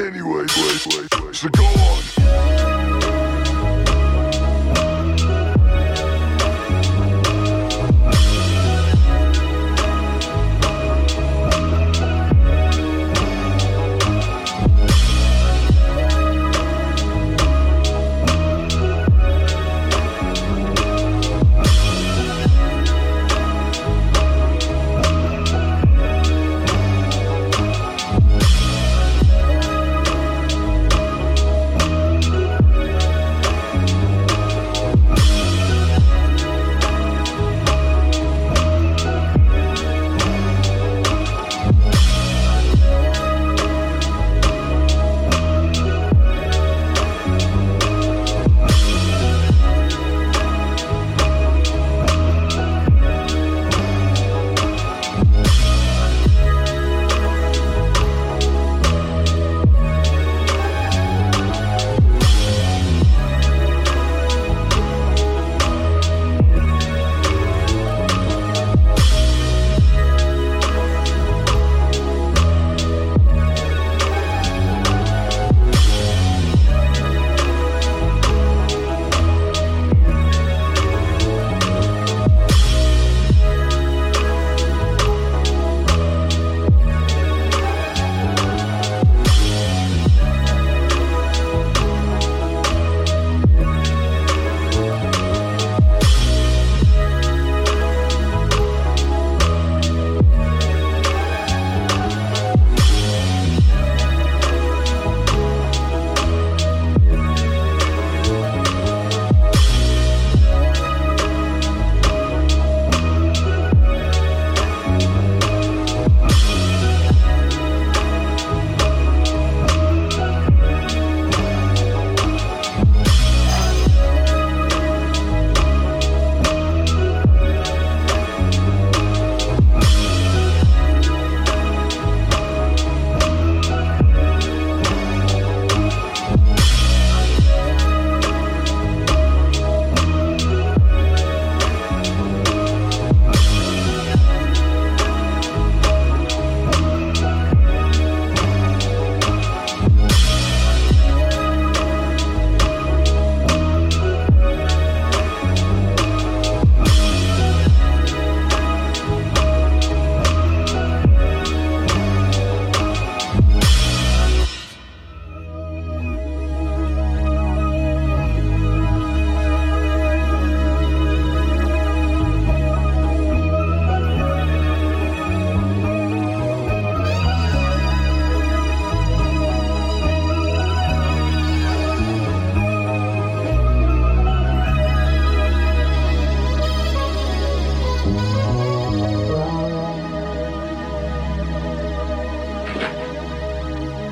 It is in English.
anyway. So go on.